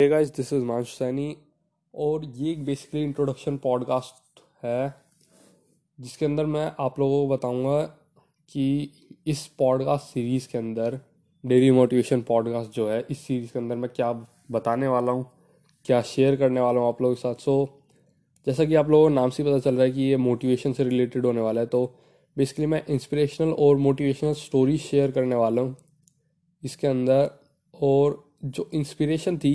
Hey guys this is Mansh Saini और ये एक बेसिकली इंट्रोडक्शन पॉडकास्ट है, जिसके अंदर मैं आप लोगों को बताऊँगा कि इस पॉडकास्ट सीरीज़ के अंदर डेली मोटिवेशन पॉडकास्ट जो है, इस सीरीज़ के अंदर मैं क्या बताने वाला हूँ, क्या शेयर करने वाला हूँ आप लोगों के साथ। सो जैसा कि आप लोगों को नाम से पता चल रहा है कि ये मोटिवेशन से रिलेटेड होने वाला है तो बेसिकली मैं इंस्पिरेशनल और मोटिवेशनल स्टोरी शेयर करने वाला हूँ इसके अंदर। और जो इंस्पिरेशन थी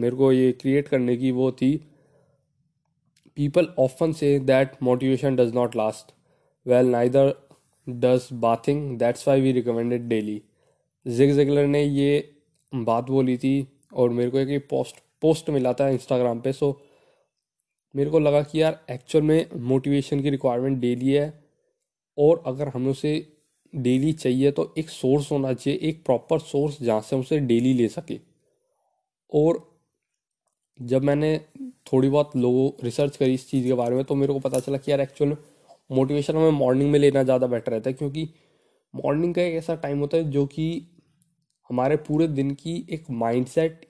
मेरे को ये क्रिएट करने की वो थी people often say that motivation does not last well neither does bathing that's why we recommended daily Zig Ziglar ने ये बात बोली थी और मेरे को एक पोस्ट पोस्ट मिला था इंस्टाग्राम पे सो मेरे को लगा कि यार एक्चुअल में मोटिवेशन की रिक्वायरमेंट डेली है और अगर हमें उसे डेली चाहिए तो एक सोर्स होना चाहिए, एक प्रॉपर सोर्स जहाँ से उसे डेली ले सके। और जब मैंने थोड़ी बहुत लोगों रिसर्च करी इस चीज़ के बारे में तो मेरे को पता चला कि यार एक्चुअल मोटिवेशन हमें मॉर्निंग में लेना ज़्यादा बेटर रहता है, क्योंकि मॉर्निंग का एक ऐसा टाइम होता है जो कि हमारे पूरे दिन की एक माइंडसेट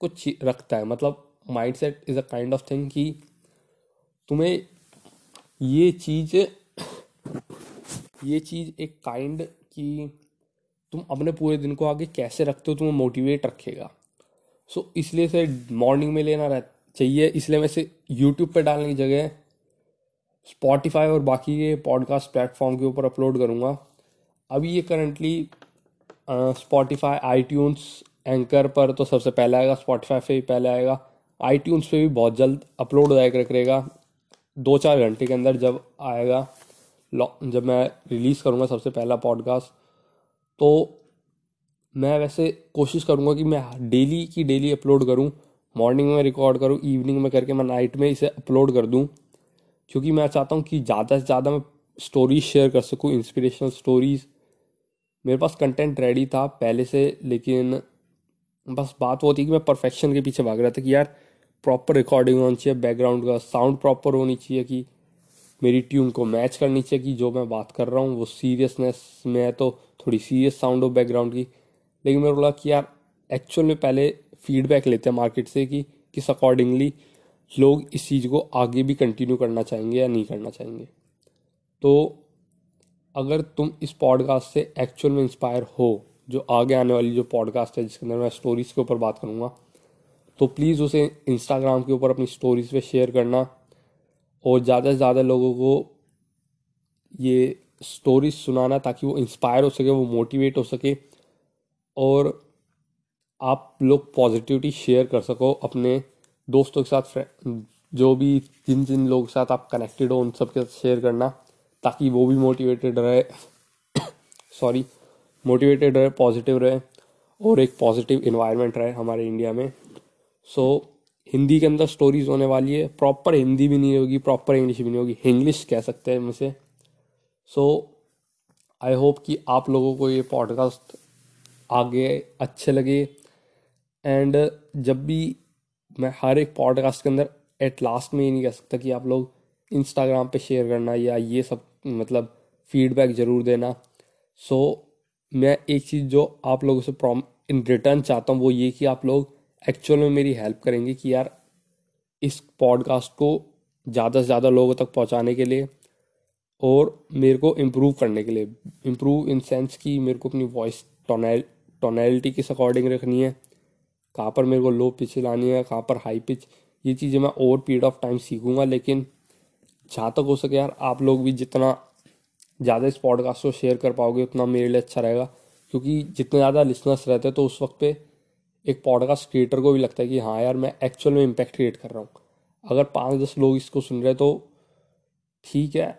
को रखता है। मतलब mindset is a kind of thing कि तुम्हें ये चीज़ ये चीज़ एक काइंड कि तुम अपने पूरे दिन को आगे कैसे रखते हो, तुम्हें मोटिवेट रखेगा। सो इसलिए से मॉर्निंग में लेना रह, चाहिए। इसलिए मैं से यूट्यूब पर डालने की जगह स्पॉटिफाई और बाकी के पॉडकास्ट प्लेटफॉर्म के ऊपर अपलोड करूँगा। अभी ये currently Spotify iTunes anchor पर तो सबसे पहले आएगा स्पॉटिफाई पे भी पहले आएगा। आई पे भी बहुत जल्द अपलोड हो जाएगा करेगा। दो चार घंटे के अंदर जब आएगा जब मैं रिलीज़ करूँगा सबसे पहला पॉडकास्ट तो मैं वैसे कोशिश करूँगा कि मैं डेली की डेली अपलोड करूँ मॉर्निंग में रिकॉर्ड करूँ इवनिंग में करके मैं नाइट में इसे अपलोड कर दूँ, क्योंकि मैं चाहता हूँ कि ज़्यादा से ज़्यादा मैं स्टोरीज शेयर कर सकूँ इंस्पिरेशनल स्टोरीज मेरे पास कंटेंट रेडी था पहले से, लेकिन बस बात वो थी कि मैं परफेक्शन के पीछे भाग रहा था कि यार प्रॉपर रिकॉर्डिंग होनी चाहिए बैकग्राउंड का साउंड प्रॉपर होनी चाहिए कि मेरी ट्यून को मैच करनी चाहिए कि जो मैं बात कर रहा हूँ वो सीरियसनेस में है तो थोड़ी सीरियस साउंड हो बैकग्राउंड की। लेकिन को लगा कि यार एक्चुअल में पहले फीडबैक लेते हैं मार्केट से कि किस अकॉर्डिंगली लोग इस चीज़ को आगे भी कंटिन्यू करना चाहेंगे या नहीं करना चाहेंगे। तो अगर तुम इस पॉडकास्ट से एक्चुअल में इंस्पायर हो, जो आगे आने वाली जो पॉडकास्ट है, जिसके अंदर मैं स्टोरीज़ के ऊपर बात करूँगा तो प्लीज़ उसे इंस्टाग्राम के ऊपर अपनी स्टोरीज पे शेयर करना और ज़्यादा से ज़्यादा लोगों को ये स्टोरीज सुनाना ताकि वो इंस्पायर हो सके, वो मोटिवेट हो सके। और आप लोग पॉजिटिविटी शेयर कर सको अपने दोस्तों के साथ जो भी जिन जिन लोगों के साथ आप कनेक्टेड हो उन सब के साथ शेयर करना ताकि वो भी मोटिवेटेड रहे। सॉरी मोटिवेटेड रहे पॉजिटिव रहे और एक पॉजिटिव इन्वायरमेंट रहे हमारे इंडिया में। सो so, हिंदी के अंदर स्टोरीज होने वाली है। प्रॉपर हिंदी भी नहीं होगी प्रॉपर इंग्लिश भी नहीं होगी। इंग्लिश कह सकते हैं मुझे सो। आई होप कि आप लोगों को ये पॉडकास्ट आगे अच्छे लगे। एंड जब भी मैं हर एक पॉडकास्ट के अंदर एट लास्ट में ये नहीं कह सकता कि आप लोग इंस्टाग्राम पे शेयर करना या ये सब मतलब फीडबैक ज़रूर देना। सो so, मैं एक चीज़ जो आप लोगों से प्रॉम इन रिटर्न चाहता हूँ वो ये कि आप लोग एक्चुअल में मेरी हेल्प करेंगे कि यार इस पॉडकास्ट को ज़्यादा से ज़्यादा लोगों तक पहुँचाने के लिए और मेरे को इम्प्रूव करने के लिए। इम्प्रूव इन सेंस कि मेरे को अपनी वॉइस टोनल टोनैलिटी किस अकॉर्डिंग रखनी है? कहाँ पर मेरे को लो पिच लानी है? कहाँ पर हाई पिच ये चीज़ें मैं ओवर पीरियड ऑफ़ टाइम सीखूँगा, लेकिन जहाँ तक हो सके यार, आप लोग भी जितना ज़्यादा इस पॉडकास्ट को शेयर कर पाओगे, उतना मेरे लिए अच्छा रहेगा। क्योंकि जितने ज़्यादा लिसनर्स रहते हैं तो उस वक्त पे एक पॉडकास्ट क्रिएटर को भी लगता है कि हाँ यार, मैं एक्चुअल में इम्पैक्ट क्रिएट कर रहा हूँ। अगर पाँच दस लोग इसको सुन रहे तो ठीक है।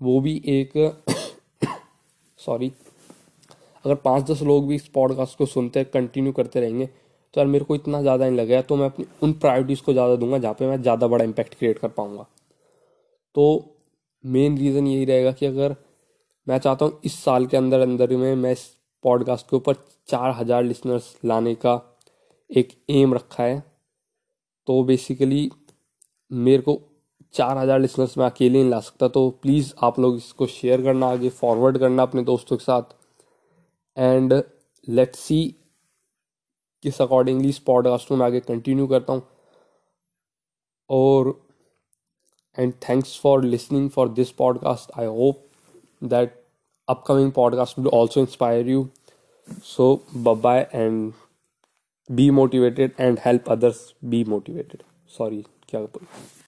वो भी एक सॉरी अगर पाँच दस लोग भी इस पॉडकास्ट को सुनते हैं कंटिन्यू करते रहेंगे तो यार मेरे को इतना ज़्यादा नहीं लगा तो मैं अपनी उन प्रायोरिटीज़ को ज़्यादा दूँगा जहाँ पे मैं ज़्यादा बड़ा इम्पैक्ट क्रिएट कर पाऊँगा। तो मेन रीज़न यही रहेगा कि अगर मैं चाहता हूँ इस साल के अंदर अंदर में मैं इस पॉडकास्ट के ऊपर चार हज़ार लिसनर्स लाने का एक एम रखा है तो बेसिकली मेरे को चार हज़ार लिसनर्स मैं अकेले नहीं ला सकता तो प्लीज़ आप लोग इसको शेयर करना, आगे फॉरवर्ड करना अपने दोस्तों के साथ। एंड लेट्स सी किस अकॉर्डिंगली इस पॉडकास्ट को मैं आगे कंटिन्यू करता हूँ। और and thanks for listening for this podcast I hope that upcoming podcast will also inspire you so bye and be motivated and help others be motivated sorry क्या